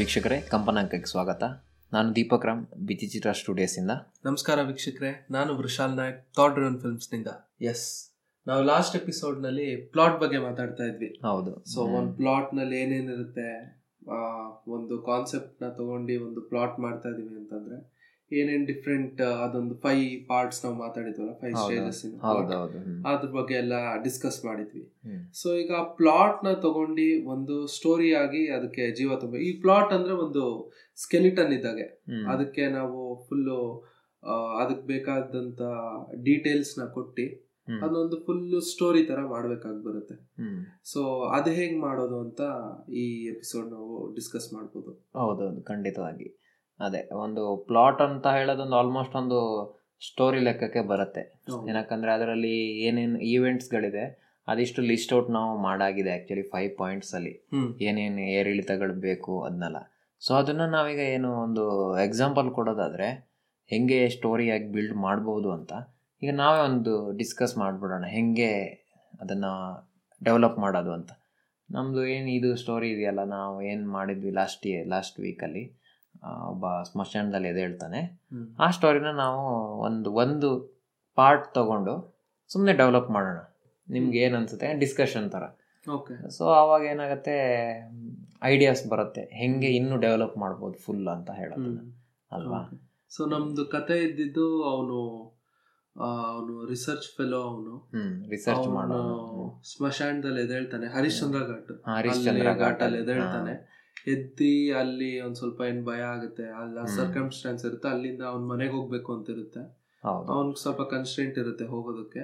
ವೀಕ್ಷಕರೇ ಕಂಪನಾಂಕಕ್ಕೆ ಸ್ವಾಗತ. ನಾನು ದೀಪಕ್ ರಾಮ್ ಬಿಚಿಚಿತ್ರ ಸ್ಟುಡಿಯೋಸಿಂದ. ನಮಸ್ಕಾರ ವೀಕ್ಷಕರೇ ನಾನು ವೃಷಾಲ್ ನಾಯಕ್ ಥಾಟ್ ಡ್ರಿವನ್ ಫಿಲ್ಮ್ಸ್ನಿಂದ. ಎಸ್ ನಾವು ಲಾಸ್ಟ್ ಎಪಿಸೋಡ್ನಲ್ಲಿ ಪ್ಲಾಟ್ ಬಗ್ಗೆ ಮಾತಾಡ್ತಾ ಇದ್ವಿ. ಹೌದು. ಸೊ ಒಂದು ಪ್ಲಾಟ್ನಲ್ಲಿ ಏನೇನಿರುತ್ತೆ ಒಂದು ಕಾನ್ಸೆಪ್ಟ್ನ ತಗೊಂಡು ಒಂದು ಪ್ಲಾಟ್ ಮಾಡ್ತಾ ಇದೀವಿ ಅಂತಂದ್ರೆ ಏನೇನ್ ಡಿಫ್ರೆಂಟ್ ಅದೊಂದು ಫೈವ್ ಪಾರ್ಟ್ಸ್ ನಾವು ಮಾತಾಡಿದ್ವಲ್ಲ ಫೈವ್. ಸ್ಟೇಜಸ್ ಅದ್ರ ಬಗ್ಗೆ ಎಲ್ಲ ಡಿಸ್ಕಸ್ ಮಾಡಿದ್ವಿ. ಸೊ ಈಗ ಪ್ಲಾಟ್ನ ತಗೊಂಡು ಒಂದು ಸ್ಟೋರಿ ಆಗಿ ಅದಕ್ಕೆ ಜೀವ ತುಂಬ ಈ ಪ್ಲಾಟ್ ಅಂದ್ರೆ ಒಂದು ಸ್ಕೆಲಿಟನ್ ಇದ್ದಾಗೆ. ಅದಕ್ಕೆ ನಾವು ಫುಲ್ಲು ಅದಕ್ಕೆ ಬೇಕಾದಂತ ಡೀಟೇಲ್ಸ್ನ ಕೊಟ್ಟು ಅದೊಂದು ಫುಲ್ ಸ್ಟೋರಿ ತರ ಮಾಡ್ಬೇಕಾಗಿ ಬರುತ್ತೆ. ಸೊ ಅದು ಹೇಗ್ ಮಾಡೋದು ಅಂತ ಈ ಎಪಿಸೋಡ್ ನಾವು ಡಿಸ್ಕಸ್ ಮಾಡ್ಬೋದು ಹೌದೌದು ಖಂಡಿತವಾಗಿ ಅದೇ ಒಂದು ಪ್ಲಾಟ್ ಅಂತ ಹೇಳೋದೊಂದು ಆಲ್ಮೋಸ್ಟ್ ಒಂದು ಸ್ಟೋರಿ ಲೆಕ್ಕಕ್ಕೆ ಬರುತ್ತೆ. ಏನಕ್ಕಂದ್ರೆ ಅದರಲ್ಲಿ ಏನೇನು ಈವೆಂಟ್ಸ್ಗಳಿದೆ ಅದಿಷ್ಟು ಲಿಸ್ಟ್ ಔಟ್ ನಾವು ಮಾಡಾಗಿದೆ ಆ್ಯಕ್ಚುಲಿ ಫೈವ್ ಪಾಯಿಂಟ್ಸಲ್ಲಿ ಏನೇನು ಏರಿಳಿತಗಳು ಬೇಕು ಅದನ್ನೆಲ್ಲ ಸೊ ಅದನ್ನು ನಾವೀಗ ಏನು ಒಂದು ಎಕ್ಸಾಂಪಲ್ ಕೊಡೋದಾದರೆ ಹೆಂಗೆ ಸ್ಟೋರಿಯಾಗಿ ಬಿಲ್ಡ್ ಮಾಡ್ಬೋದು ಅಂತ ಈಗ ನಾವೇ ಒಂದು ಡಿಸ್ಕಸ್ ಮಾಡಿಬಿಡೋಣ ಹೆಂಗೆ ಅದನ್ನು ಡೆವಲಪ್ ಮಾಡೋದು ಅಂತ. ನಮ್ಮದು ಏನು ಇದು ಸ್ಟೋರಿ ಇದೆಯಲ್ಲ ನಾವು ಏನು ಮಾಡಿದ್ವಿ ಲಾಸ್ಟ್ ಇಯರ್ ಲಾಸ್ಟ್ ವೀಕಲ್ಲಿ ಒಬ್ಬ ಸ್ಮಶಾನದಲ್ಲಿ ಎದೇಳ್ತಾನೆ ಆ ಸ್ಟೋರಿನ ನಾವು ಒಂದು ಒಂದು ಪಾರ್ಟ್ ತಗೊಂಡು ಸುಮ್ಮನೆ ಡೆವಲಪ್ ಮಾಡೋಣ. ನಿಮ್ಗೆ ಏನು ಅನ್ಸುತ್ತೆ ಡಿಸ್ಕಷನ್ ಥರ ಓಕೆ ಸೊ ಆವಾಗ ಏನಾಗುತ್ತೆ? ಐಡಿಯಾಸ್ ಬರುತ್ತೆ. ಹೆಂಗೆ ಇನ್ನೂ ಡೆವಲಪ್ ಮಾಡ್ಬೋದು ಫುಲ್ ಅಂತ ಹೇಳೋದು ಅಲ್ವಾ? ಸೊ ನಮ್ದು ಕತೆ ಇದ್ದಿದ್ದು ಅವನು ಅವನು ರಿಸರ್ಚ್ ಫೆಲೋ ಅವನು. ರಿಸರ್ಚ್ ಮಾಡೋ ಸ್ಮಶಾನದಲ್ಲಿ ಎದೇಳ್ತಾನೆ ಹರಿಶ್ಚಂದ್ರ ಘಾಟ್. ಹರಿಶ್ಚಂದ್ರ ಅಲ್ಲಿ ಘಾಟಲ್ಲಿ. ಎದ್ದೇಳ್ತಾನೆ ಎದ್ದಿ ಅಲ್ಲಿ ಒಂದ್ ಸ್ವಲ್ಪ ಏನ್ ಭಯ ಆಗುತ್ತೆ ಅಲ್ಲ. ಸರ್ಕಮ್ಸ್ಟಾನ್ಸ್ ಇರುತ್ತೆ ಅಲ್ಲಿಂದ ಅವ್ನ್ ಮನೆಗೆ ಹೋಗ್ಬೇಕು ಅಂತ ಇರುತ್ತೆ ಅವ್ನ್ ಸ್ವಲ್ಪ ಕನ್ಸ್ಟೆಂಟ್ ಇರುತ್ತೆ ಹೋಗೋದಕ್ಕೆ.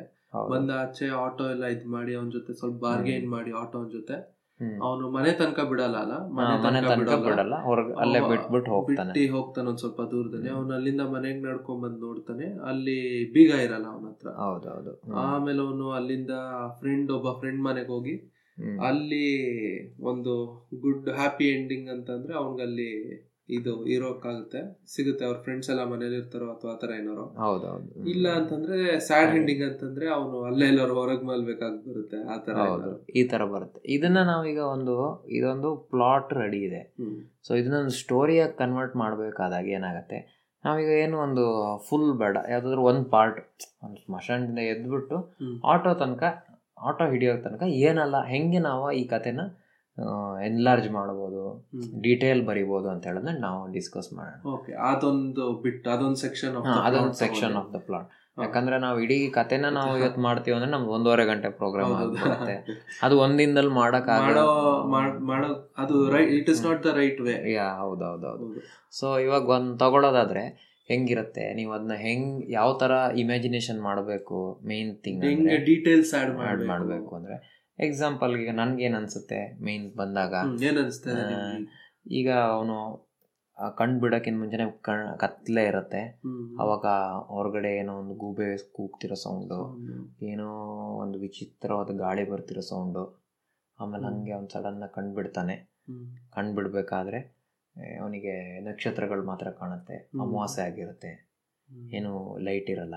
ಬಂದ ಆಚೆ ಆಟೋ ಎಲ್ಲ ಇದ್ ಮಾಡಿ ಅವನ ಜೊತೆ ಸ್ವಲ್ಪ ಬಾರ್ಗೇನ್ ಮಾಡಿ ಆಟೋ ಅವನ ಜೊತೆ. ಅವನು ಮನೆ ತನಕ ಬಿಡಲ್ಲ ಅಲ್ಲ? ಮನೆ ತನಕ ಬಿಡಲ್ಲ. ಅಲ್ಲೇ ಬಿಟ್ಬಿಟ್ಟು ಹೋಗ್ತಾನೆ. ಬಿಟ್ಟಿ ಹೋಗ್ತಾನೆ ಒಂದ್ ಸ್ವಲ್ಪ ದೂರದಲ್ಲಿ. ಅವನು ಅಲ್ಲಿಂದ ಮನೆಗ್ ನಡ್ಕೊಂಡ್ ಬಂದ್ ನೋಡ್ತಾನೆ. ಅಲ್ಲಿ ಬೀಗ ಇರಲ್ಲ ಅವನ ಹತ್ರ. ಹೌದೌದು. ಆಮೇಲೆ ಅವನು ಅಲ್ಲಿಂದ ಫ್ರೆಂಡ್ ಒಬ್ಬ ಫ್ರೆಂಡ್ ಮನೆಗೆ ಹೋಗಿ ಅಲ್ಲಿ ಒಂದು ಗುಡ್ ಹ್ಯಾಪಿ ಎಂಡಿಂಗ್ ಅಂತಂದ್ರೆ ಅವನಿಗಲ್ಲಿ ಇದು ಇರೋಕ್ಕಾಗುತ್ತೆ. ಸಿಗುತ್ತೆ ಅವ್ರ ಫ್ರೆಂಡ್ಸ್ ಎಲ್ಲ ಮನೇಲಿ ಇರ್ತಾರೋ ಅಥವಾ ಆತರ ಏನಾರೋ. ಹೌದೌದು. ಇಲ್ಲ ಅಂತಂದ್ರೆ ಸ್ಯಾಡ್ ಎಂಡಿಂಗ್ ಅಂತಂದ್ರೆ ಅವನು ಅಲ್ಲೇ ಎಲ್ಲರೂ ಹೊರಗ್ ಮಲ್ಬೇಕಾಗಿ ಬರುತ್ತೆ ಆತರ ಹೌದು. ಈ ತರ ಬರುತ್ತೆ. ಇದನ್ನ ನಾವೀಗ ಒಂದು ಇದೊಂದು ಪ್ಲಾಟ್ ರೆಡಿ ಇದೆ. ಸೊ ಇದನ್ನೊಂದು ಸ್ಟೋರಿಯಾಗಿ ಕನ್ವರ್ಟ್ ಮಾಡ್ಬೇಕಾದಾಗ ಏನಾಗುತ್ತೆ? ನಾವೀಗ ಏನು ಒಂದು ಫುಲ್ ಬೇಡ ಯಾವ್ದಾದ್ರು ಒಂದು ಪಾರ್ಟ್ ಒಂದು ಸ್ಮಶಾನದಿಂದ ಎದ್ಬಿಟ್ಟು. ಆಟೋ ತನಕ ಆಟೋ ಹಿಡಿಯೋ ತನಕ ಏನಲ್ಲ ಹೆಂಗೆ ನಾವು ಈ ಕಥೆನ ಎನ್ಲಾರ್ಜ್ ಮಾಡ್ಬೋದು. ಡೀಟೇಲ್ ಬರಿಬೋದು ಅಂತ ಹೇಳಿದ್ರೆ ನಾವು ಡಿಸ್ಕಸ್ ಮಾಡೋಣ. ಓಕೆ ಅದೊಂದು ಬಿಟ್ಟು ಅದೊಂದು ಸೆಕ್ಷನ್ ಅದೊಂದು ಸೆಕ್ಷನ್ ಆಫ್ ದ ಪ್ಲಾಟ್ ಯಾಕಂದ್ರೆ ನಾವು ಇಡೀ ಕಥೆನ ನಾವು ಇವತ್ತು ಮಾಡ್ತೀವಿ ಅಂದ್ರೆ ನಮ್ಗೆ ಒಂದೂವರೆ ಗಂಟೆ ಪ್ರೋಗ್ರಾಮ್ ಆಗುತ್ತೆ ಅದು ಒಂದಿನದಲ್ಲಿ ಮಾಡಕ್ ಮಾಡೋ ಮಾಡೋ ಅದು right it is not the right way yeah ಹೌದೌದೌದು. ಸೊ ಇವಾಗ ಒಂದು ತಗೊಳ್ಳೋದಾದ್ರೆ ಹೆಂಗಿರುತ್ತೆ? ನೀವು ಅದನ್ನ ಹೆಂಗ್ ಯಾವ ತರ ಇಮ್ಯಾಜಿನೇಷನ್ ಮಾಡಬೇಕು? Main thing details add add ಮಾಡಬೇಕು. ಅಂದ್ರೆ ಎಕ್ಸಾಂಪಲ್ ಈಗ ನನ್ಗೇನ್ ಅನ್ಸುತ್ತೆ ಮೇನ್ ಬಂದಾಗ? ಈಗ ಅವನು ಕಣ್ ಬಿಡೋಕ್ಕಿಂತ ಮುಂಚೆನೆ ಕಣ್ ಕತ್ಲೆ ಇರುತ್ತೆ. ಅವಾಗ ಹೊರಗಡೆ ಏನೋ ಒಂದು ಗೂಬೆ ಕೂಗ್ತಿರೋ ಸೌಂಡು ಏನೋ ಒಂದು ವಿಚಿತ್ರವಾದ ಗಾಳಿ ಬರ್ತಿರೋ ಸೌಂಡು ಆಮೇಲೆ. ಹಂಗೆ ಅವ್ನು ಸಡನ್ನ ಕಂಡುಬಿಡ್ತಾನೆ. ಕಣ್ಣು ಕಂಡುಬಿಡ್ಬೇಕಾದ್ರೆ ಅವನಿಗೆ ನಕ್ಷತ್ರಗಳು ಮಾತ್ರ ಕಾಣುತ್ತೆ ಅಮಾವಾಸ್ಯ ಆಗಿರುತ್ತೆ. ಏನು ಲೈಟ್ ಇರಲ್ಲ.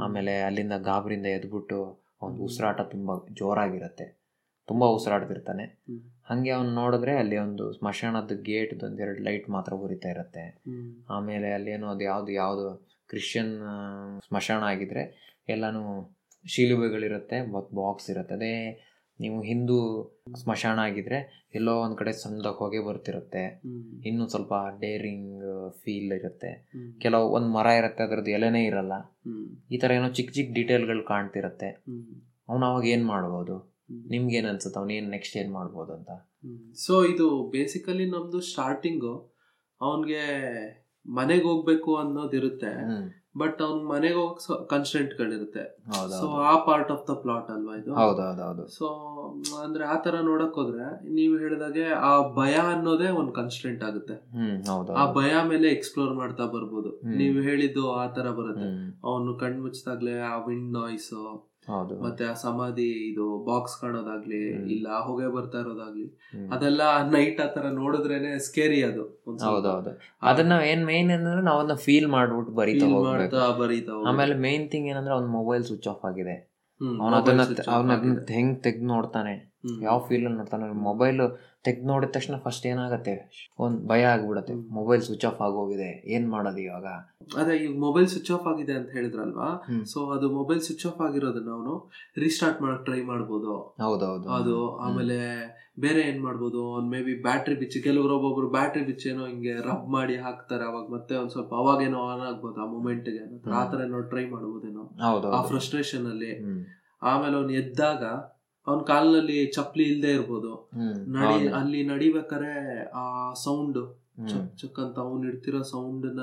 ಆಮೇಲೆ ಅಲ್ಲಿಂದ ಗಾಬರಿಂದ ಎದ್ಬಿಟ್ಟು ಅವ್ನ. ಉಸಿರಾಟ ತುಂಬ ಜೋರಾಗಿರುತ್ತೆ. ತುಂಬ ಉಸಿರಾಡ್ತಿರ್ತಾನೆ. ಹಂಗೆ ಹಾಗೆ ಅವ್ನು ನೋಡಿದ್ರೆ ಅಲ್ಲಿ ಒಂದು ಸ್ಮಶಾನದ ಗೇಟ್ ಒಂದೆರಡು ಲೈಟ್ ಮಾತ್ರ ಉರಿತಾ ಇರುತ್ತೆ. ಆಮೇಲೆ ಅಲ್ಲಿ ಏನು ಅದು ಯಾವುದು ಯಾವುದು ಕ್ರಿಶ್ಚಿಯನ್ ಸ್ಮಶಾನ ಆಗಿದ್ರೆ ಎಲ್ಲಾನು ಶಿಲುಬೆಗಳಿರುತ್ತೆ ಮತ್ತು ಬಾಕ್ಸ್ ಇರುತ್ತೆ. ಅದೇ ನೀವು ಹಿಂದೂ ಸ್ಮಶಾನ ಆಗಿದ್ರೆ ಎಲ್ಲೋ ಒಂದ್ ಕಡೆ ಸಣ್ಣದಾಗ ಹೊಗೆ ಬರ್ತಿರುತ್ತೆ. ಇನ್ನು ಸ್ವಲ್ಪ ಡೇರಿಂಗ್ ಫೀಲ್ ಇರುತ್ತೆ. ಕೆಲವು ಒಂದು ಮರ ಇರುತ್ತೆ ಅದ್ರದ್ದು ಎಲೆನೇ ಇರಲ್ಲ. ಈ ತರ ಏನೋ ಚಿಕ್ಕ ಚಿಕ್ಕ ಡೀಟೇಲ್ಗಳು ಕಾಣ್ತಿರತ್ತೆ. ಅವ್ನು ಅವಾಗ ಏನು ಮಾಡ್ಬೋದು. ನಿಮ್ಗೆ ಏನ್ ಅನ್ಸುತ್ತೆ? ಅವ್ನು ಏನ್ ನೆಕ್ಸ್ಟ್ ಏನು ಮಾಡ್ಬೋದು ಅಂತ? ಸೊ ಇದು ಬೇಸಿಕಲಿ ನಮ್ದು ಸ್ಟಾರ್ಟಿಂಗು ಅವನ್ಗೆ ಮನೆಗೆ ಹೋಗ್ಬೇಕು ಅನ್ನೋದಿರುತ್ತೆ. ಬಟ್ ಅವ್ನ್ ಮನೆಗೆ ಹೋಗಕ್ ಕನ್ಸ್ಟೆಂಟ್ ಗಳಿರುತ್ತೆ. ಸೊ ಆ ಪಾರ್ಟ್ ಆಫ್ ದ ಪ್ಲಾಟ್ ಅಲ್ವಾ ಇದು? ಹೌದು ಸೊ ಅಂದ್ರೆ ಆ ತರ ನೋಡಕ್ ಹೋದ್ರೆ ನೀವು ಹೇಳಿದಾಗೆ ಆ ಭಯ ಅನ್ನೋದೇ ಒಂದ್ ಕನ್ಸ್ಟೆಂಟ್ ಆಗುತ್ತೆ. ಆ ಭಯ ಮೇಲೆ ಎಕ್ಸ್ಪ್ಲೋರ್ ಮಾಡ್ತಾ ಬರ್ಬೋದು. ನೀವು ಹೇಳಿದ್ದು ಆ ತರ ಬರುತ್ತೆ. ಅವನು ಕಣ್ ಮುಚ್ಚಿದಾಗ್ಲೇ ಆ ವಿಂಡ್ ನಾಯ್ಸ್ ಮತ್ತೆ ಆ ಸಮಾಧಿ ಇದು ಬಾಕ್ಸ್ ಕಾಣೋದಾಗ್ಲಿ ಇಲ್ಲ ಹೊಗೆ ಬರ್ತಾ ಇರೋದಾಗ್ಲಿ ಅದೆಲ್ಲ ನೈಟ್ ಆತರ ತರ ನೋಡಿದ್ರೇನೆ ಸ್ಕೇರಿ ಅದು ಹೌದೌದು ಸ್ವಲ್ಪ. ಹೌದು ಹೌದು. ಅದನ್ನ ಏನ್ ಮೇನ್ ಅಂದ್ರೆ ಅದನ್ನ ಫೀಲ್ ಮಾಡ್ಬಿಟ್ಟು ಬರೀತಾ ಬರೀತಾ ಆಮೇಲೆ ಮೇನ್ ಥಿಂಗ್ ಏನಂದ್ರೆ ಅವ್ನ ಮೊಬೈಲ್ ಸ್ವಿಚ್ ಆಫ್ ಆಗಿದೆ. ಅವನ ಅದನ್ನ switch ಅವನ ಅದನ್ನ ಹೆಂಗ್ ತೆಗ್ದು ನೋಡ್ತಾನೆ. ಯಾವ ಫೀಲ್ ನೋಡ್ತಾನೆ? ಮೊಬೈಲ್ ತೆಗ್ದು ನೋಡಿದ ತಕ್ಷಣ ಫಸ್ಟ್ ಏನಾಗತ್ತೆ? ಒಂದ್ ಭಯ ಆಗ್ಬಿಡತ್ತೆ. ಮೊಬೈಲ್ ಸ್ವಿಚ್ ಆಫ್ ಆಗೋಗಿದೆ. ಏನ್ ಮಾಡೋದು ಇವಾಗ? ಅದೇ ಈಗ ಮೊಬೈಲ್ ಸ್ವಿಚ್ ಆಫ್ ಆಗಿದೆ ಅಂತ ಹೇಳಿದ್ರಲ್ವಾ. ಸೊ ಅದು ಮೊಬೈಲ್ ಸ್ವಿಚ್ ಆಫ್ ಆಗಿರೋದನ್ನ ಅವನು ರೀಸ್ಟಾರ್ಟ್ ಮಾಡಕ್ ಟ್ರೈ ಮಾಡ್ಬೋದು. ಹೌದೌದು. ಅದು ಆಮೇಲೆ ಬೇರೆ ಏನ್ ಮಾಡ್ಬೋದು? ಅವ್ನ್ ಮೇ ಬಿ ಬ್ಯಾಟ್ರಿ ಬಿಚ್ಚಿ ಕೆಲವರು ಒಬ್ಬೊಬ್ರು ಬ್ಯಾಟ್ರಿ ಬಿಚ್ಚಿ ಏನೋ ಹಿಂಗೆ ರಬ್ ಮಾಡಿ ಹಾಕ್ತಾರೆ ಅವಾಗ ಮತ್ತೆ ಒಂದ್ ಸ್ವಲ್ಪ ಅವಾಗೇನೋ ಆನ್ ಆಗ್ಬೋದು ಆ ಮೂಮೆಂಟ್ಗೆ ಆ ತರ ಏನೋ ಟ್ರೈ ಮಾಡ್ಬೋದೇನೋ. ಆ ಫ್ರಸ್ಟ್ರೇಷನ್ ಅಲ್ಲಿ. ಆಮೇಲೆ ಅವ್ನು ಎದ್ದಾಗ ಅವನ್ ಕಾಲಲ್ಲಿ ಚಪ್ಲಿ ಇಲ್ದೇ ಇರ್ಬೋದು. ನಡಿ ಅಲ್ಲಿ ನಡಿಬೇಕಾರೆ ಆ ಸೌಂಡ್. ಚಕ್ ಚಕ್ ಅಂತ ಅವ್ನು ಇಡ್ತಿರೋ ಸೌಂಡ್ನ.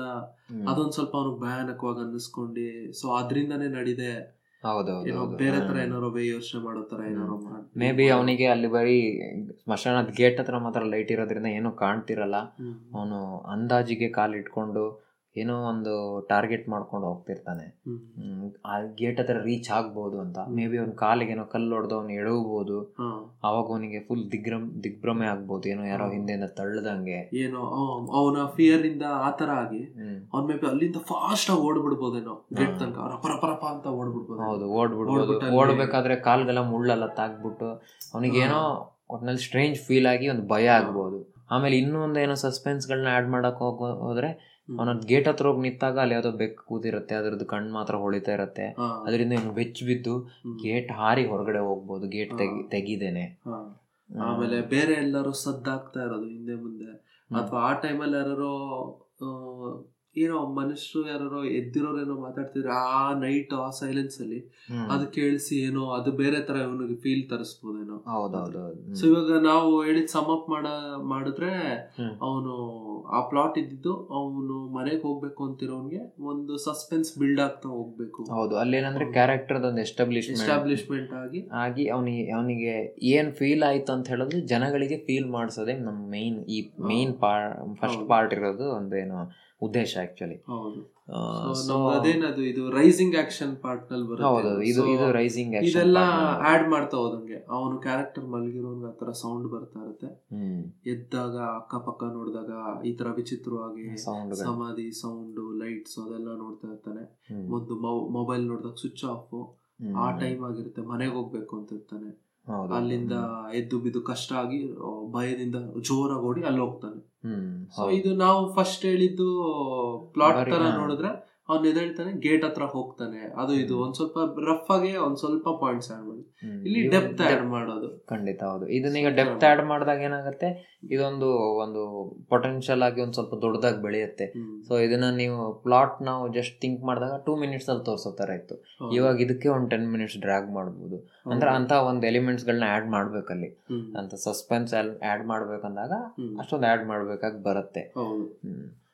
ಅದೊಂದ್ ಸ್ವಲ್ಪ ಅವ್ನಿಗೆ ಭಯಾನಕವಾಗಿ ಅನ್ನಿಸ್ಕೊಂಡು. ಸೊ ಅದ್ರಿಂದಾನೇ ನಡಿದೆ. ಏನೋ. ಬೇರೆ ತರ ಏನಾರೋ ವೇ ಯೋಚನೆ ಮಾಡೋ ತರ ಏನಾರೋ ಮೇ ಬಿ ಅವನಿಗೆ ಅಲ್ಲಿ ಬರೀ ಸ್ಮಶಾನದ ಗೇಟ್ ಹತ್ರ ಮಾತ್ರ ಲೈಟ್ ಇರೋದ್ರಿಂದ ಏನು ಕಾಣ್ತಿರಲ್ಲ. ಅವನು ಅಂದಾಜಿಗೆ ಕಾಲು ಇಟ್ಕೊಂಡು ಏನೋ ಒಂದು ಟಾರ್ಗೆಟ್ ಮಾಡ್ಕೊಂಡು ಹೋಗ್ತಿರ್ತಾನೆ. ಆ ಗೇಟ್ ಹತ್ರ ರೀಚ್ ಆಗ್ಬೋದು ಅಂತ. ಮೇ ಬಿ ಅವ್ನ ಕಾಲಿಗೆ ಏನೋ ಕಲ್ಲು ಹೊಡೆದು ಅವ್ನು ಎಡವಬಹುದು. ಅವಾಗ ಅವನಿಗೆ ಫುಲ್ ದಿಗ್ರಮ್ ದಿಗ್ಭ್ರಮೆ ಆಗ್ಬೋದು. ಏನೋ ಯಾರೋ. ಹಿಂದೆಯಿಂದ ತಳ್ಳದಂಗೆ ಏನೋ ಅವನ ಫಿಯರ್ ಇಂದ ಆತರ ಆಗಿ ಅವ್ನ ಮೇ ಬಿ ಅಲ್ಲಿಂದ ಫಾಸ್ಟ್ ಆಗಿ ಓಡ್ಬಿಡ್ಬೋದೇನೋ. ಗೇಟ್. ತನಕ. ಪರ ರಪ ರಪ ಅಂತ ಓಡ್ಬಿಡ್ಬೋದು. ಹೌದು ಓಡ್ಬಿಡ್ಬೋದು. ಓಡ್ಬೇಕಾದ್ರೆ ಕಾಲ್ಗೆಲ್ಲ ಮುಳ್ಳೆಲ್ಲ ತಾಗ್ಬಿಟ್ಟು ಅವನಿಗೇನೋ ಒಟ್ನಲ್ಲಿ ಸ್ಟ್ರೇಂಜ್ ಫೀಲ್ ಆಗಿ ಒಂದು ಭಯ. ಆಗ್ಬೋದು. ಆಮೇಲೆ ಇನ್ನೂ ಒಂದು ಏನೋ ಸಸ್ಪೆನ್ಸ್ಗಳನ್ನ ಆ್ಯಡ್ ಮಾಡೋಕೆ ಹೋಗೋ ಹೋದ್ರೆ ಹ್ಮ್. ಅವನ ಗೇಟ್ ಹತ್ರ ಹೋಗಿ ನಿಂತಾಗ ಅಲ್ಲಿ ಯಾವ್ದೋ ಬೆಕ್ಕು ಕೂತಿರುತ್ತೆ ಅದ್ರದ್ದು ಕಣ್ಣು ಮಾತ್ರ ಹೊಳಿತಾ ಇರುತ್ತೆ. ಅದರಿಂದ ಇವನು ಬೆಚ್ಚ ಬಿದ್ದು ಗೇಟ್ ಹಾರಿ ಹೊರಗಡೆ ಹೋಗ್ಬೋದು ಗೇಟ್ ತೆಗಿ. ತೆಗಿದೇನೆ. ಆಮೇಲೆ ಬೇರೆ ಎಲ್ಲರೂ ಸದ್ದಾಗ್ತಾ ಇರೋದು ಹಿಂದೆ ಮುಂದೆ. ಅಥವಾ ಆ ಟೈಮಲ್ಲಿ ಯಾರೋ ಏನೋ ಮನುಷ್ಯರು ಯಾರೋ ಎದ್ದಿರೋರೇನೋ ಮಾತಾಡ್ತಿದ್ರೆ ಆ ನೈಟ್ ಆ ಸೈಲೆನ್ಸ್ ಅಲ್ಲಿ ಅದು ಕೇಳಿಸಿ ಏನೋ ಅದು ಬೇರೆ ತರ ಇವನಿಗೆ ಫೀಲ್ ತರಿಸ್ಬೋದೇನೋ. ಸೊ ಇವಾಗ ನಾವು ಹೇಳಿದ್ ಸಮ್ ಅಪ್ ಮಾಡ ಮಾಡಿದ್ರೆ ಅವನು ಆ ಪ್ಲಾಟ್ ಇದ್ದಿದ್ದು ಅವನು ಮನೆಗೆ ಹೋಗ್ಬೇಕು ಅಂತಿರೋನ್ಗೆ ಒಂದು ಸಸ್ಪೆನ್ಸ್ ಬಿಲ್ಡ್ ಆಗ್ತಾ ಹೋಗ್ಬೇಕು. ಹೌದು. ಅಲ್ಲೇನಂದ್ರೆ ಕ್ಯಾರೆಕ್ಟರ್ ಒಂದು ಎಸ್ಟಾಬ್ಲಿಷ್ ಎಸ್ಟಾಬ್ಲಿಷ್ಮೆಂಟ್ ಆಗಿ. ಆಗಿ ಅವನಿಗೆ ಅವನಿಗೆ ಏನ್ ಫೀಲ್ ಆಯ್ತು ಅಂತ ಹೇಳಿದ್ರೆ ಜನಗಳಿಗೆ ಫೀಲ್ ಮಾಡಿಸೋದೇ ನಮ್ಮ ಮೈನ್ ಈ ಮೈನ್ ಪಾರ್ಟ್ ಫಸ್ಟ್ ಪಾರ್ಟ್ ಇರೋದು ಒಂದು ಏನು ಉದ್ದೇಶ ಆಕ್ಚುಲಿ ಅದೇನದು ಇದು ರೈಸಿಂಗ್ ಆಕ್ಷನ್ ಪಾರ್ಟ್ನಲ್ಲಿ ಬರುತ್ತೆ ಇದು ಇದು ರೈಸಿಂಗ್ ಇದೆಲ್ಲ ಆಡ್ ಮಾಡ್ತಾ ಹೋದಂಗೆ. ಅವನು ಕ್ಯಾರೆಕ್ಟರ್ ಮಲಗಿರೋನ್ಗೆ ಆ ತರ ಸೌಂಡ್ ಬರ್ತಾ ಇರುತ್ತೆ. ಎದ್ದಾಗ ಅಕ್ಕಪಕ್ಕ ನೋಡಿದಾಗ ಈ ತರ ವಿಚಿತ್ರವಾಗಿ ಸಮಾಧಿ ಸೌಂಡ್ ಲೈಟ್ಸ್ ಅದೆಲ್ಲ ನೋಡ್ತಾ ಇರ್ತಾನೆ. ಒಂದು ಮೊಬೈಲ್ ನೋಡಿದಾಗ ಸ್ವಿಚ್ ಆಫ್ ಆ ಟೈಮ್ ಆಗಿರುತ್ತೆ ಮನೆಗೆ ಹೋಗ್ಬೇಕು ಅಂತ ಇರ್ತಾನೆ. ಅಲ್ಲಿಂದ ಎದ್ದು ಬಿದ್ದು ಕಷ್ಟ ಆಗಿ ಭಯದಿಂದ ಜೋರಾಗಿ ಓಡಿ ಅಲ್ಲಿ ಹೋಗ್ತಾನೆ ಹ್ಮ್ ಸೊ ಇದು ನಾವು ಫಸ್ಟ್ ಹೇಳಿದ್ದು ಪ್ಲಾಟ್ ತರ ನೋಡಿದ್ರೆ ಅವ್ನ್ ಎದೇಳ್ತಾನೆ ಗೇಟ್ ಹತ್ರ ಹೋಗ್ತಾನೆ. ಅದು ಇದು. ಒಂದ್ ಸ್ವಲ್ಪ ರಫ್ ಆಗಿ ಒಂದ್ ಸ್ವಲ್ಪ ಪಾಯಿಂಟ್ಸ್ ಆಡ್ ಮಾಡಿ. ಇಲ್ಲಿ ಡೆಪ್ತ್ ಆಡ್ ಮಾಡೋದು. ಖಂಡಿತ ಹೌದು. ಇದನ್ನೀಗ ಡೆಪ್ತ್ ಆಡ್ ಮಾಡಿದಾಗ ಏನಾಗುತ್ತೆ? ಇದೊಂದು ಒಂದು ಪೊಟೆನ್ಶಿಯಲ್ ಆಗಿ ಒಂದ್ ಸ್ವಲ್ಪ ದೊಡ್ಡದಾಗಿ ಬೆಳೆಯುತ್ತೆ. ಸೊ ಇದನ್ನ ನೀವು ಪ್ಲಾಟ್ ನಾವು ಜಸ್ಟ್ ಥಿಂಕ್ ಮಾಡಿದಾಗ ಟೂ ಮಿನಿಟ್ಸ್ ಅಲ್ಲಿ ತೋರ್ಸೋ ತರ ಇತ್ತು. ಇವಾಗ ಇದಕ್ಕೆ ಒಂದ್ ಟೆನ್ ಮಿನಿಟ್ಸ್ ಡ್ರ್ಯಾಗ್ ಮಾಡ್ಬೋದು. ಅಂದ್ರೆ ಅಂತ ಒಂದ್ ಎಲಿಮೆಂಟ್ಸ್ ಗಳನ್ನ ಆಡ್ ಮಾಡ್ಬೇಕಲ್ಲಿ. ಅಂತ ಸಸ್ಪೆನ್ಸ್ ಆಡ್ ಮಾಡ್ಬೇಕಂದಾಗ. ಅಷ್ಟೊಂದು ಆಡ್ ಮಾಡ್ಬೇಕಾಗಿ ಬರುತ್ತೆ.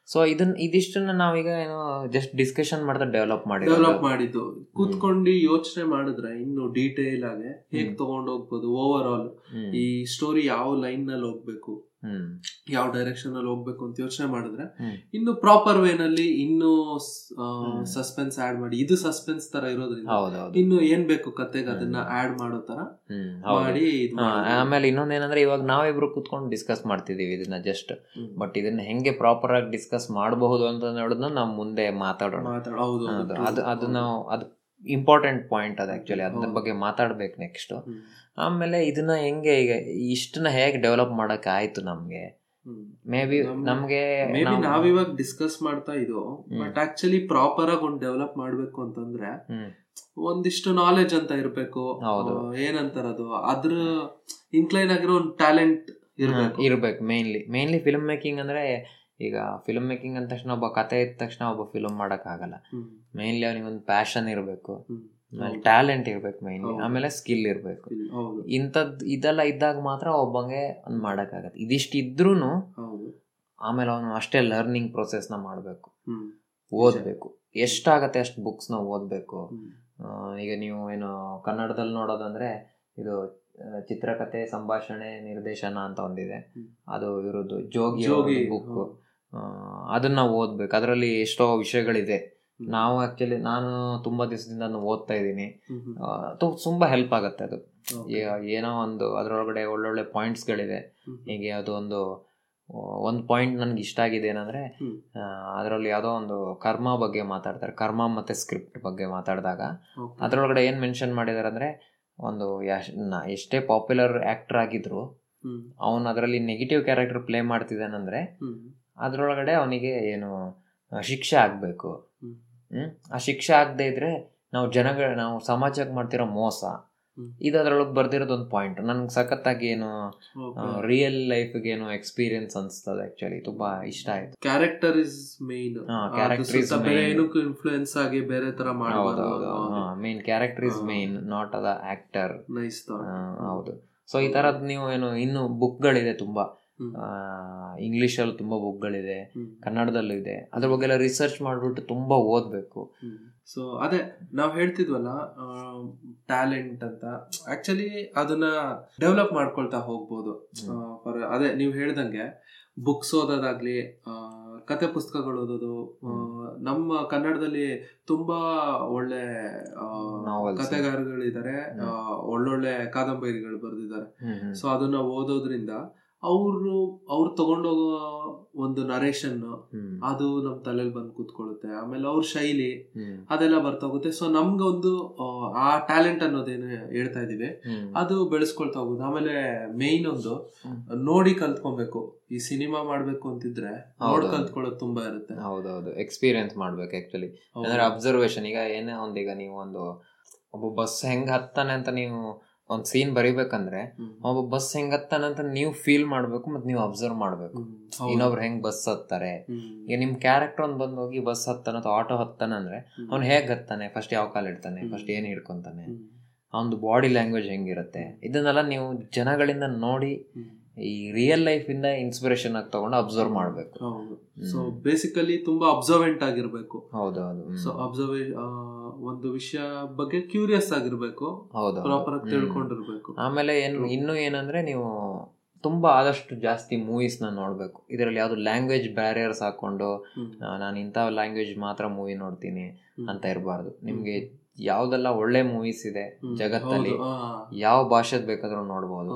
ಸೊ ಇದನ್ನ ಇದಿಷ್ಟನ್ನ ನಾವೀಗ ಏನೋ ಜಸ್ಟ್ ಡಿಸ್ಕಷನ್ ಮಾಡ್ತಾ ಡೆವಲಪ್ ಮಾಡಿ ಡೆವಲಪ್ ಮಾಡಿದ್ದು. ಕೂತ್ಕೊಂಡು ಯೋಚನೆ ಮಾಡಿದ್ರೆ ಇನ್ನು ಡೀಟೇಲ್ ಆಗಿ ಹೇಗ್ ತಗೊಂಡು ಹೋಗ್ಬೋದು ಓವರ್ ಆಲ್ ಈ ಸ್ಟೋರಿ ಯಾವ ಲೈನ್ನಲ್ಲಿ ಹೋಗ್ಬೇಕು? ಯಾವ ಡೈರೆಕ್ಷನ್ ಅಲ್ಲಿ ಹೋಗ್ಬೇಕು ಅಂತ ಯೋಚನೆ ಮಾಡಿದ್ರೆ ಇನ್ನು ಪ್ರಾಪರ್ ವೇ ನಲ್ಲಿ ಇನ್ನು. ಸಸ್ಪೆನ್ಸ್ ಆಡ್ ಮಾಡಿ ಇದು ಸಸ್ಪೆನ್ಸ್ ತರ ಇರೋದ್ರಿಂದ ಇನ್ನು ಏನ್ ಬೇಕು ಕತೆಗೆ ಅದನ್ನ ಆಡ್ ಮಾಡೋ ತರ ಮಾಡಿ ಆಮೇಲೆ. ಆಮೇಲೆ ಇನ್ನೊಂದೇನಂದ್ರೆ ಇವಾಗ ನಾವಿಬ್ರು ಕುತ್ಕೊಂಡು ಡಿಸ್ಕಸ್ ಮಾಡ್ತಿದೀವಿ ಇದನ್ನ ಜಸ್ಟ್ ಬಟ್ ಇದನ್ನ ಹೆಂಗೆ ಪ್ರಾಪರ್ ಆಗಿ ಡಿಸ್ಕಸ್ ಮಾಡಬಹುದು ಅಂತ ನೋಡೋದನ್ನ ನಾವು ಮುಂದೆ ಮಾತಾಡೋಣ. ಅದು ನಾವು ಅದು ಇಂಪಾರ್ಟೆಂಟ್ ಪಾಯಿಂಟ್ ಅದು ಆ್ಯಕ್ಚುಲಿ ಅದ್ರ ಬಗ್ಗೆ ಮಾತಾಡ್ಬೇಕು ನೆಕ್ಸ್ಟು ಆಮೇಲೆ ಇದನ್ನ ಹೆಂಗೆ ಈಗ ಇಷ್ಟನ್ನ ಹೇಗೆ ಡೆವಲಪ್ ಮಾಡೋಕೆ ಆಯ್ತು ನಮಗೆ. ಮೇ ಬಿ ನಮ್- ನಮ್ಗೆ ಮೇ ಬಿ ನಾವು- ನಾವಿವಾಗ ಡಿಸ್ಕಸ್ ಮಾಡ್ತಾ ಇದು. ಬಟ್ ಆಕ್ಚುಲಿ ಪ್ರಾಪರ್ ಆಗಿ ಒಂದು ಡೆವಲಪ್ ಮಾಡ್ಬೇಕು ಅಂತಂದ್ರೆ ಒಂದಿಷ್ಟು ನಾಲೆಜ್ ಅಂತ ಇರ್ಬೇಕು. ಹೌದು. ಏನಂತಾರದು? ಅದ್ರ ಇನ್ಕ್ಲೈನ್ ಆಗಿರೋ ಒಂದು ಟ್ಯಾಲೆಂಟ್ ಇರಬೇಕು. ಇರ್ಬೇಕು ಮೇನ್ಲಿ ಮೇನ್ಲಿ ಫಿಲ್ಮ್ ಮೇಕಿಂಗ್ ಅಂದ್ರೆ ಈಗ ಫಿಲ್ಮ್ ಮೇಕಿಂಗ್ ಅಂದ ತಕ್ಷಣ ಒಬ್ಬ ಕತೆ ಇದ್ದ ತಕ್ಷಣ ಒಬ್ಬ ಫಿಲ್ಮ್ ಮಾಡಕ್ ಆಗಲ್ಲ. ಹ್ಮ್. ಮೇನ್ಲಿ ಅವನಿಗೆ ಒಂದು ಪ್ಯಾಷನ್ ಇರಬೇಕು. ಆಮೇಲೆ ಟ್ಯಾಲೆಂಟ್ ಇರ್ಬೇಕು ಮೇನ್ಲಿ ಆಮೇಲೆ ಸ್ಕಿಲ್ ಇರ್ಬೇಕು. ಇಂಥದ್ದು ಇದೆಲ್ಲ ಇದ್ದಾಗ ಮಾತ್ರ ಒಬ್ಬಂಗೆ ಒಂದ್ ಮಾಡೋಕ್ಕಾಗತ್ತೆ ಇದಿಷ್ಟು ಇದ್ರೂನು ಹೌದು. ಆಮೇಲೆ ಅವನು ಅಷ್ಟೇ ಲರ್ನಿಂಗ್ ಪ್ರೊಸೆಸ್ನ ಮಾಡಬೇಕು. ಓದಬೇಕು. ಎಷ್ಟಾಗತ್ತೆ ಅಷ್ಟು ಬುಕ್ಸ್ನ ಓದಬೇಕು. ಈಗ ನೀವು ಏನು ಕನ್ನಡದಲ್ಲಿ ನೋಡೋದಂದ್ರೆ ಇದು ಚಿತ್ರಕಥೆ ಸಂಭಾಷಣೆ ನಿರ್ದೇಶನ ಅಂತ ಒಂದಿದೆ. ಅದು ಇರೋದು. ಜೋಗಿ ಜೋಗಿ ಬುಕ್. ಅದನ್ನ ಓದ್ಬೇಕು. ಅದರಲ್ಲಿ ಎಷ್ಟೋ ವಿಷಯಗಳಿದೆ. ನಾವು ಆಕ್ಚುಲಿ ನಾನು ತುಂಬಾ ದಿವಸದಿಂದ ಓದ್ತಾ ಇದ್ದೀನಿ. ತುಂಬಾ ಹೆಲ್ಪ್ ಆಗುತ್ತೆ ಅದು. ಏನೋ ಒಂದು ಅದರೊಳಗಡೆ ಒಳ್ಳೊಳ್ಳೆ ಪಾಯಿಂಟ್ಸ್ಗಳಿದೆ ಗಳಿದೆ ಹೀಗೆ ಅದು ಒಂದು ಒಂದು ಪಾಯಿಂಟ್ ನನಗೆ ಇಷ್ಟ ಆಗಿದೆ ಏನಂದ್ರೆ. ಅದರಲ್ಲಿ ಯಾವುದೋ ಒಂದು ಕರ್ಮ ಬಗ್ಗೆ ಮಾತಾಡ್ತಾರೆ. ಕರ್ಮ ಮತ್ತೆ ಸ್ಕ್ರಿಪ್ಟ್ ಬಗ್ಗೆ ಮಾತಾಡಿದಾಗ. ಅದರೊಳಗಡೆ ಏನು ಮೆನ್ಷನ್ ಮಾಡಿದಾರೆ ಅಂದ್ರೆ ಒಂದು ಎಷ್ಟೇ ಪಾಪ್ಯುಲರ್ ಆಕ್ಟರ್ ಆಗಿದ್ರು ಅವನು ಅದರಲ್ಲಿ ನೆಗೆಟಿವ್ ಕ್ಯಾರೆಕ್ಟರ್ ಪ್ಲೇ ಮಾಡ್ತಿದ್ದಾನಂದ್ರೆ ಅದರೊಳಗಡೆ ಅವನಿಗೆ ಏನು ಶಿಕ್ಷೆ ಆಗಬೇಕು. ಆ ಶಿಕ್ಷೆ ಆಗದೆ ಇದ್ರೆ ನಾವು ಜನಗಳ ನಾವು ಸಮಾಜಕ್ಕೆ ಮಾಡ್ತಿರೋ ಮೋಸ. ಇದು ಅದ್ರೊಳಗೆ ಬರ್ದಿರೋದು ಒಂದು ಪಾಯಿಂಟ್ ನನ್ಗೆ ಸಖತ್ತಾಗಿ ಏನು. ರಿಯಲ್ ಲೈಫ್ಗೆ ಏನು ಎಕ್ಸ್ಪೀರಿಯನ್ಸ್ ಅನಿಸ್ತದೆ ಆಕ್ಚುಲಿ ತುಂಬಾ ಇಷ್ಟ ಆಯ್ತು. Character is main character character is ಬೇರೆ main. ಏನಕ್ಕೂ ಇನ್ಫ್ಲೂಯೆನ್ಸ್ ಆಗಿ ಬೇರೆ ತರ ಮಾಡ್ಬೋದು ಹೌದು ಮಾಡಬಾರ್ದು main character is. Main not the actor nice ಹೌದು. ಸೊ ಈ ತರದ್ ನೀವು ಏನು ಇನ್ನು ಬುಕ್ಗಳಿದೆ ತುಂಬಾ. ಇಂಗ್ಲಿಷಲ್ಲಿ ತುಂಬಾ ಬುಕ್ಗಳಿದೆ ಕನ್ನಡದಲ್ಲೂ ಇದೆ. ಅದ್ರ ಬಗ್ಗೆ ಎಲ್ಲ ರಿಸರ್ಚ್ ಮಾಡ್ಬಿಟ್ಟು ತುಂಬಾ ಓದ್ಬೇಕು. ಸೊ ಅದೇ ನಾವ್ ಹೇಳ್ತಿದ್ವಲ್ಲ ಟ್ಯಾಲೆಂಟ್ ಅಂತ. ಆಕ್ಚುಲಿ ಅದನ್ನ ಡೆವಲಪ್ ಮಾಡ್ಕೊಳ್ತಾ ಹೋಗ್ಬೋದು. ಫಾರ್ ಅದೇ ನೀವು ಹೇಳ್ದಂಗೆ ಬುಕ್ಸ್ ಓದೋದಾಗ್ಲಿ ಕತೆ ಪುಸ್ತಕಗಳು ಓದೋದು ನಮ್ಮ ಕನ್ನಡದಲ್ಲಿ ತುಂಬಾ ಒಳ್ಳೆ. ಕತೆಗಾರಗಳಿದ್ದಾರೆ ಒಳ್ಳೊಳ್ಳೆ ಕಾದಂಬರಿಗಳು ಬರೆದಿದ್ದಾರೆ. ಸೊ ಅದನ್ನ ಓದೋದ್ರಿಂದ ಅವರು ಅವ್ರು ತಗೊಂಡೋಗೋ ಒಂದು ನರೇಶನ್ ಅದು ನಮ್ ತಲೆಯಲ್ಲಿ ಬಂದು ಕೂತ್ಕೊಳ್ಳುತ್ತೆ. ಆಮೇಲೆ ಅವ್ರ ಶೈಲಿ ಅದೆಲ್ಲ ಬರ್ತಾ ಹೋಗುತ್ತೆ. ಸೊ ನಮ್ಗೆ ಒಂದು ಆ ಟ್ಯಾಲೆಂಟ್ ಅನ್ನೋದೇನು ಹೇಳ್ತಾ ಇದೀವಿ ಅದು ಬೆಳೆಸ್ಕೊಳ್ತಾ ಹೋಗುದು ಆಮೇಲೆ ಮೇನ್ ಒಂದು ನೋಡಿ ಕಲ್ತ್ಕೊಬೇಕು. ಈ ಸಿನಿಮಾ ಮಾಡ್ಬೇಕು ಅಂತಿದ್ರೆ ನೋಡ್. ಕಲ್ತ್ಕೊಳ್ಳೋದು ತುಂಬಾ ಇರುತ್ತೆ. ಹೌದೌದು. ಎಕ್ಸ್ಪೀರಿಯನ್ಸ್ ಮಾಡ್ಬೇಕು ಆಕ್ಚುಲಿ. ಅಂದ್ರೆ ಅಬ್ಸರ್ವೇಷನ್ ಈಗ ಏನೇ ಒಂದೀಗ ನೀವು ಒಂದು ಒಬ್ಬ ಬಸ್ ಹೆಂಗ್ ಹತ್ತಾನೆ ಅಂತ ನೀವು ಒಂದ್ ಸೀನ್ ಬರಿಬೇಕಂದ್ರೆ ಒಬ್ಬ ಬಸ್ ಹೆಂಗ್ ಹತ್ತಾನಂತ ಅಂತ ನೀವು ಫೀಲ್ ಮಾಡ್ಬೇಕು ಮತ್ತೆ ನೀವು ಅಬ್ಸರ್ವ್ ಮಾಡ್ಬೇಕು. ಇನ್ನೊಬ್ರು ಹೆಂಗ್ ಬಸ್ ಹತ್ತಾರೆ. ಈಗ ನಿಮ್ ಕ್ಯಾರೆಕ್ಟರ್ ಒಂದ್ ಬಂದ್ ಹೋಗಿ ಬಸ್ ಹತ್ತಾನ ಅಥವಾ ಆಟೋ ಹತ್ತಾನ ಅಂದ್ರೆ. ಅವ್ನ್ ಹೇಗ್ ಹತ್ತಾನೆ? ಫಸ್ಟ್ ಯಾವ ಕಾಲ್ ಇಡ್ತಾನೆ? ಫಸ್ಟ್ ಏನ್ ಹಿಡ್ಕೊಂತಾನೆ? ಅವ್ನ್ ಅವನದು ಬಾಡಿ ಲ್ಯಾಂಗ್ವೇಜ್ ಹೆಂಗಿರುತ್ತೆ? ಇದನ್ನೆಲ್ಲ ನೀವು ಜನಗಳಿಂದ ನೋಡಿ ಈ ರಿಯಲ್ ಲೈಫ್ ಇಂದ ಇನ್ಸ್ಪಿರೇಷನ್ ಆಗಿ ತಗೊಂಡು ಅಬ್ಸರ್ವ್ ಮಾಡ್ಬೇಕು. ಸೊ ಬೇಸಿಕಲಿ ತುಂಬಾ ಅಬ್ಸರ್ವೆಂಟ್ ಆಗಿರ್ಬೇಕು. ಹೌದೌದು. ಸೊ ಅಬ್ಸರ್ವೇ ಒಂದು ವಿಷಯ ಬಗ್ಗೆ ಕ್ಯೂರಿಯಸ್ ಆಗಿರ್ಬೇಕು. ಹೌದು ಪ್ರಾಪರ್ ಆಗಿ. ತಿಳ್ಕೊಂಡಿರ್ಬೇಕು. ಆಮೇಲೆ ಏನು ಇನ್ನು ಏನಂದ್ರೆ ನೀವು ತುಂಬಾ ಆದಷ್ಟು ಜಾಸ್ತಿ ಮೂವೀಸ್ನ ನೋಡ್ಬೇಕು. ಇದರಲ್ಲಿ ಯಾವ್ದು ಲ್ಯಾಂಗ್ವೇಜ್ ಬ್ಯಾರಿಯರ್ಸ್ ಹಾಕೊಂಡು ನಾನು ಇಂಥ ಲ್ಯಾಂಗ್ವೇಜ್ ಮಾತ್ರ ಮೂವಿ ನೋಡ್ತೀನಿ ಅಂತ ಇರಬಾರ್ದು. ನಿಮ್ಗೆ ಯಾವ್ದೆಲ್ಲ ಒಳ್ಳೆ ಮೂವೀಸ್ ಇದೆ ಜಗತ್ತಲ್ಲಿ ಯಾವ ಭಾಷೆದ್ ಬೇಕಾದ್ರೂ ನೋಡ್ಬೋದು.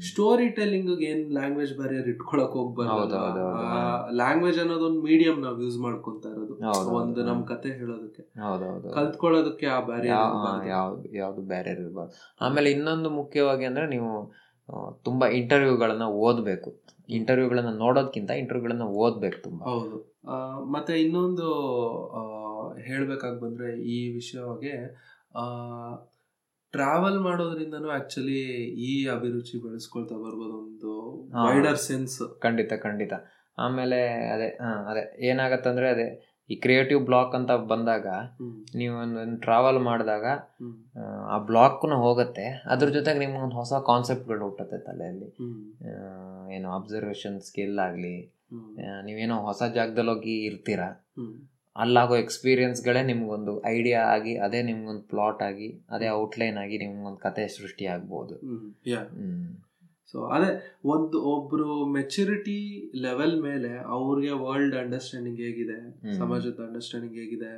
ಸ್ಟೋರಿ ಟೆಲ್ಲಿಂಗ್ ಏನ್ ಲ್ಯಾಂಗ್ವೇಜ್ ಬ್ಯಾರಿಯರ್ ಇಟ್ಕೊಳಕ್. ಹೋಗ್ಬಾರ್ದು ಲ್ಯಾಂಗ್ವೇಜ್ ಅನ್ನೋದೊಂದು ಮೀಡಿಯಂ ನಾವ್ ಯೂಸ್ ಮಾಡ್ಕೊಂತ ಇರೋದು. ಒಂದು. ನಮ್ ಕತೆ ಹೇಳೋದಕ್ಕೆ. ಹೌದೌದು ಕಲ್ತ್ಕೊಳ್ಳೋದಕ್ಕೆ ಆ ಬ್ಯಾರಿಯರ್ ಯಾವ್ದು ಯಾವ್ದು ಬ್ಯಾರಿಯರ್ ಇರಬಾರ್ದು. ಆಮೇಲೆ ಇನ್ನೊಂದು ಮುಖ್ಯವಾಗಿ ಅಂದ್ರೆ ನೀವು ತುಂಬಾ ಇಂಟರ್ವ್ಯೂಗಳನ್ನ ಓದ್ಬೇಕು. ಇಂಟರ್ವ್ಯೂಗಳನ್ನ ನೋಡೋದ್ಕಿಂತ ಇಂಟರ್ವ್ಯೂಗಳನ್ನ ಓದ್ಬೇಕು ತುಂಬಾ. ಹೌದು. ಮತ್ತೆ ಇನ್ನೊಂದು ಹೇಳ್ಬೇಕಾಗ್ ಬಂದರೆ ಈ ವಿಷಯವಾಗಿ ಟ್ರಾವೆಲ್ ಮಾಡೋದ್ರಿಂದನೂ ಆಕ್ಚುಲಿ ಈ ಅಭಿರುಚಿ ಬೆಳೆಸ್ಕೊಳ್ತಾ ಬರ್ಬೋದು ಒಂದು. ವೈಡರ್ ಸೆನ್ಸ್ ಖಂಡಿತ ಖಂಡಿತ. ಆಮೇಲೆ ಅದೇ ಹಾಂ ಅದೇ. ಏನಾಗತ್ತಂದ್ರೆ ಅದೇ ಈ ಕ್ರಿಯೇಟಿವ್ ಬ್ಲಾಕ್ ಅಂತ ಬಂದಾಗ ನೀವು ಒಂದು ಟ್ರಾವೆಲ್ ಮಾಡಿದಾಗ ಆ ಬ್ಲಾಕ್ನು ಹೋಗುತ್ತೆ. ಅದ್ರ ಜೊತೆಗೆ ನಿಮ್ಗೆ ಒಂದು ಹೊಸ ಕಾನ್ಸೆಪ್ಟ್ಗಳು ಹುಟ್ಟುತ್ತೆ ತಲೆಯಲ್ಲಿ. ಏನು ಅಬ್ಸರ್ವೇಷನ್ ಸ್ಕಿಲ್ ಆಗಲಿ ನೀವೇನೋ ಹೊಸ ಜಾಗದಲ್ಲಿ ಹೋಗಿ ಇರ್ತೀರಾ ಅಲ್ಲಾಗೋ ಎಕ್ಸ್ಪೀರಿಯನ್ಸ್ಗಳೇ ನಿಮ್ಗೊಂದು ಐಡಿಯಾ ಆಗಿ ಅದೇ ನಿಮ್ಗೊಂದು ಪ್ಲಾಟ್ ಆಗಿ ಅದೇ ಔಟ್ಲೈನ್ ಆಗಿ ನಿಮ್ಗೊಂದು ಕತೆ ಸೃಷ್ಟಿ ಆಗ್ಬೋದು ಸೊ ಅದೇ ಒಂದು ಒಬ್ರು ಮೆಚುರಿಟಿ ಲೆವೆಲ್ ಮೇಲೆ ಅವ್ರಿಗೆ ವರ್ಲ್ಡ್ ಅಂಡರ್ಸ್ಟ್ಯಾಂಡಿಂಗ್ ಹೇಗಿದೆ ಸಮಾಜದ ಅಂಡರ್ಸ್ಟ್ಯಾಂಡಿಂಗ್ ಹೇಗಿದೆ.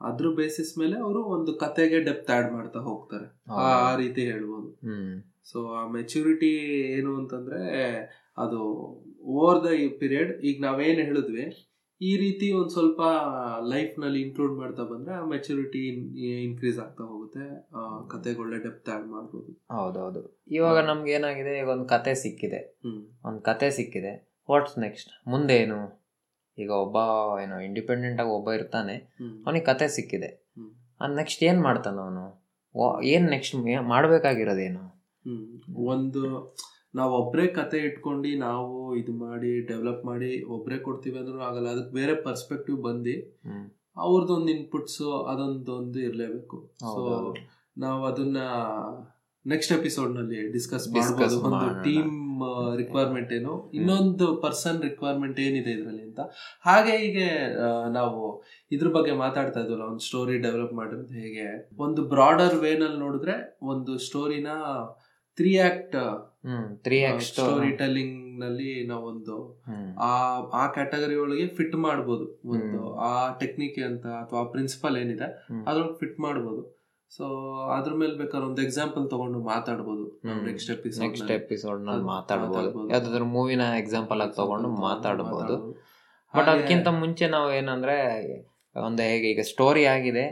ಅದ್ರ ಬೇಸಿಸ್ ಮೇಲೆ ಅವರು ಒಂದು ಕತೆಗೆ ಡೆಪ್ತ್ ಆಡ್ ಮಾಡ್ತಾ ಹೋಗ್ತಾರೆ. ಆ ರೀತಿ ಹೇಳ್ಬೋದು. ಸೊ ಆ ಮೆಚುರಿಟಿ ಏನು ಅಂತಂದ್ರೆ ಅದು ಓವರ್ ದ ಪೀರಿಯಡ್ ಈಗ ನಾವೇನು ಹೇಳಿದ್ವಿ ಈ ರೀತಿ ಒಂದು ಸ್ವಲ್ಪ ಲೈಫ್ನಲ್ಲಿ ಇನ್ಕ್ಲೂಡ್ ಮಾಡ್ತಾ ಬಂದ್ರೆ ಆ ಮೆಚುರಿಟಿ ಇನ್ಕ್ರೀಸ್ ಆಗ್ತಾ ಹೋಗುತ್ತೆ. ಕತೆಗೆ ಒಳ್ಳೆ ಡೆಪ್ತ್ ಆಡ್ ಮಾಡ್ಬೋದು. ಹೌದೌದು. ಇವಾಗ ನಮ್ಗೆ ಏನಾಗಿದೆ ಈಗ ಒಂದು ಕತೆ ಸಿಕ್ಕಿದೆ. ಒಂದು ಕತೆ ಸಿಕ್ಕಿದೆ. ವಾಟ್ಸ್ ನೆಕ್ಸ್ಟ್ ಮುಂದೆ ಏನು? ಈಗ ಒಬ್ಬ ಏನೋ ಇಂಡಿಪೆಂಡೆಂಟ್ ಆಗಿ ಒಬ್ಬ ಇರ್ತಾನೆ. ಅವನಿಗೆ ಕತೆ ಸಿಕ್ಕಿದೆ. ಆ ನೆಕ್ಸ್ಟ್ ಏನ್ ಮಾಡ್ತಾನ ಅವನು? ಏನು ನೆಕ್ಸ್ಟ್ ಮಾಡ್ಬೇಕಾಗಿರೋದೇನು? ಒಂದು ನಾವ್ ಒಬ್ರೇ ಕತೆ ಇಟ್ಕೊಂಡು ನಾವು ಇದು ಮಾಡಿ ಡೆವಲಪ್ ಮಾಡಿ ಒಬ್ಬರೇ ಕೊಡ್ತೀವಿ ಅಂದ್ರೂ ಆಗಲ್ಲ. ಅದಕ್ಕೆ ಬೇರೆ ಪರ್ಸ್ಪೆಕ್ಟಿವ್ ಬಂದು ಅವ್ರದ್ದೊಂದು ಇನ್ಪುಟ್ಸ್ ಅದೊಂದೊಂದು ಇರಲೇಬೇಕು. ಸೊ. ನಾವು ಅದನ್ನ ನೆಕ್ಸ್ಟ್ ಎಪಿಸೋಡ್ನಲ್ಲಿ ಡಿಸ್ಕಸ್ ಮಾಡಬಹುದು ಒಂದು ಟೀಮ್ ರಿಕ್ವೈರ್ಮೆಂಟ್ ಏನು? ಇನ್ನೊಂದು ಪರ್ಸನ್ ರಿಕ್ವೈರ್ಮೆಂಟ್ ಏನಿದೆ ಇದರಲ್ಲಿ ಅಂತ. ಹಾಗೆ ಹೀಗೆ ನಾವು ಇದ್ರ ಬಗ್ಗೆ ಮಾತಾಡ್ತಾ ಇದ್ವಲ್ಲ ಒಂದು ಸ್ಟೋರಿ ಡೆವಲಪ್ ಮಾಡಿರೋದು ಹೇಗೆ? ಒಂದು ಬ್ರಾಡರ್ ವೇನಲ್ಲಿ ನೋಡಿದ್ರೆ ಒಂದು ಸ್ಟೋರಿನ three act three act story ಟೆಲ್ಲಿಂಗ್ನಲ್ಲಿ ನಾವೊಂದು ಆ ಆ ಕ್ಯಾಟಗರಿ ಒಳಗೆ ಫಿಟ್ ಮಾಡ್ಬೋದು. ಒಂದು ಆ ಟೆಕ್ನಿಕ್ ಅಂತ ಅಥವಾ ಪ್ರಿನ್ಸಿಪಲ್ ಏನಿದೆ. ಅದ್ರೊಳಗೆ ಫಿಟ್ ಮಾಡ್ಬೋದು. ಸೊ ಅದ್ರ ಮೇಲೆ ಬೇಕಾದ್ರೆ ಒಂದು ಎಕ್ಸಾಂಪಲ್ ತಗೊಂಡು ಮಾತಾಡ್ಬೋದು. ನೆಕ್ಸ್ಟ್ ಎಪಿಸೋಡ್ ನೆಕ್ಸ್ಟ್ ಎಪಿಸೋಡ್ನಲ್ಲಿ ಮಾತಾಡ್ಬೋದು. ಯಾವ್ದಾದ್ರು ಮೂವಿನ ಎಕ್ಸಾಂಪಲ್ ಆಗಿ ತಗೊಂಡು ಮಾತಾಡಬಹುದು ಬಟ್ ಅದಕ್ಕಿಂತ ಮುಂಚೆ ನಾವು ಏನಂದ್ರೆ ಒಂದು ಹೇಗೆ ಈಗ ಸ್ಟೋರಿ ಆಗಿದೆ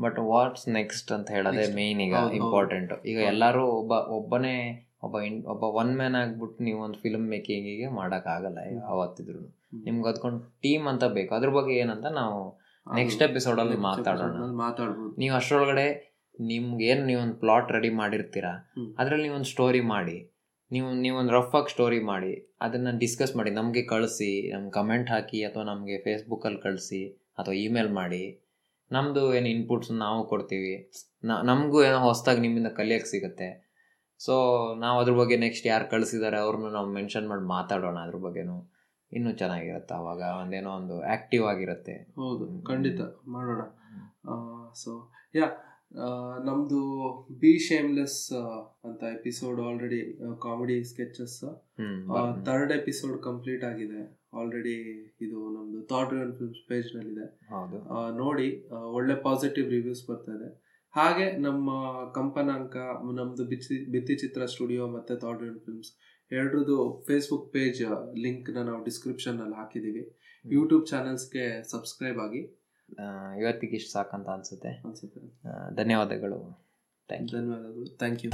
ಬಟ್ ವಾಟ್ಸ್ ನೆಕ್ಸ್ಟ್ ಅಂತ ಹೇಳೋದೇ. ಮೇನ್ ಈಗ. ಇಂಪಾರ್ಟೆಂಟ್ ಈಗ. ಎಲ್ಲರೂ ಒಬ್ಬ ಒಬ್ಬನೇ ಒಬ್ಬ ಇನ್- ಒಬ್ಬ ಒನ್ ಮ್ಯಾನ್ ಆಗ್ಬಿಟ್ಟು ನೀವು ಒಂದು ಫಿಲ್ಮ್ ಮೇಕಿಂಗಿಗೆ ಮಾಡೋಕ್ಕಾಗಲ್ಲ ಆಗಲ್ಲ ಯಾವತ್ತಿದ್ರು ನಿಮ್ಗೆ ಅದ್ಕೊಂಡು ಟೀಮ್ ಅಂತ ಬೇಕು. ಅದ್ರ ಬಗ್ಗೆ ಏನಂತ ನಾವು ನೆಕ್ಸ್ಟ್ ಎಪಿಸೋಡಲ್ಲಿ ಮಾತಾಡೋಣ. ಮಾತಾಡ್ಬೋದು. ನೀವು ಅಷ್ಟರೊಳಗಡೆ ನಿಮ್ಗೆ ಏನು ನೀವೊಂದು ಪ್ಲಾಟ್ ರೆಡಿ ಮಾಡಿರ್ತೀರಾ. ಅದರಲ್ಲಿ ನೀವೊಂದು ಸ್ಟೋರಿ ಮಾಡಿ. ನೀವು ನೀವೊಂದು ರಫ್ ಆಗಿ ಸ್ಟೋರಿ ಮಾಡಿ. ಅದನ್ನ ಡಿಸ್ಕಸ್ ಮಾಡಿ. ನಮಗೆ ಕಳಿಸಿ ನಮ್ಗೆ ಕಮೆಂಟ್ ಹಾಕಿ ಅಥವಾ ನಮಗೆ ಫೇಸ್ಬುಕ್ಕಲ್ಲಿ ಕಳಿಸಿ ಅಥವಾ ಇಮೇಲ್ ಮಾಡಿ. ನಮ್ಮದು ಏನು ಇನ್ಪುಟ್ಸ್ ನಾವು ಕೊಡ್ತೀವಿ. ನ- ನಮಗೂ ಏನೋ ಹೊಸದಾಗಿ ನಿಮ್ಮಿಂದ ಕಲಿಯೋಕ್ಕೆ ಸಿಗುತ್ತೆ. ಸೊ ನಾವು ಅದ್ರ ಬಗ್ಗೆ ನೆಕ್ಸ್ಟ್ ಯಾರು ಕಳಿಸಿದ್ದಾರೆ ಅವ್ರನ್ನ ನಾವು ಮೆನ್ಷನ್ ಮಾಡಿ ಮಾತಾಡೋಣ ಅದ್ರ ಬಗ್ಗೆನೂ. ಇನ್ನೂ ಚೆನ್ನಾಗಿರುತ್ತೆ ಅವಾಗ ಒಂದೇನೋ ಒಂದು ಆ್ಯಕ್ಟಿವ್ ಆಗಿರುತ್ತೆ. ಹೌದು ಖಂಡಿತ. ಮಾಡೋಣ. ಸೊ ಯಾ ನಮ್ದು ಬಿ ಶೇಮ್ಲೆಸ್ ಅಂತ episode already comedy sketches third episode complete ಆಗಿದೆ. ಆಲ್ರೆಡಿ ಇದು ನಮ್ದು ಥಾಟ್ ರೆಡ್ ಫಿಲ್ಮ್ಸ್ ಪೇಜ್ ನಲ್ಲಿದೆ. ಹೌದು. ನೋಡಿ ಒಳ್ಳೆ ಪಾಸಿಟಿವ್ ರಿವ್ಯೂಸ್ ಬರ್ತಾ ಇದೆ. ಹಾಗೆ ನಮ್ಮ ಕಂಪನಾಂಕ ನಮ್ದು ಬಿಚ್ಚಿ ಬಿತ್ತಿ ಚಿತ್ರ ಸ್ಟುಡಿಯೋ ಮತ್ತೆ ಥಾಟ್ ರೆಡ್ ಫಿಲ್ಮ್ಸ್ ಎರಡರದು ಫೇಸ್ಬುಕ್ ಪೇಜ್ ಲಿಂಕ್ನ ನಾವು ಡಿಸ್ಕ್ರಿಪ್ಷನ್ ಅಲ್ಲಿ ಹಾಕಿದೀವಿ. ಯೂಟ್ಯೂಬ್ ಚಾನೆಲ್ಸ್ಗೆ ಸಬ್ಸ್ಕ್ರೈಬ್ ಆಗಿ. ಇವತ್ತಿಗೆ ಇಷ್ಟು ಸಾಕಂತ ಅನ್ಸುತ್ತೆ. ಅನ್ಸುತ್ತೆ. ಧನ್ಯವಾದಗಳು. ಧನ್ಯವಾದಗಳು. Thank you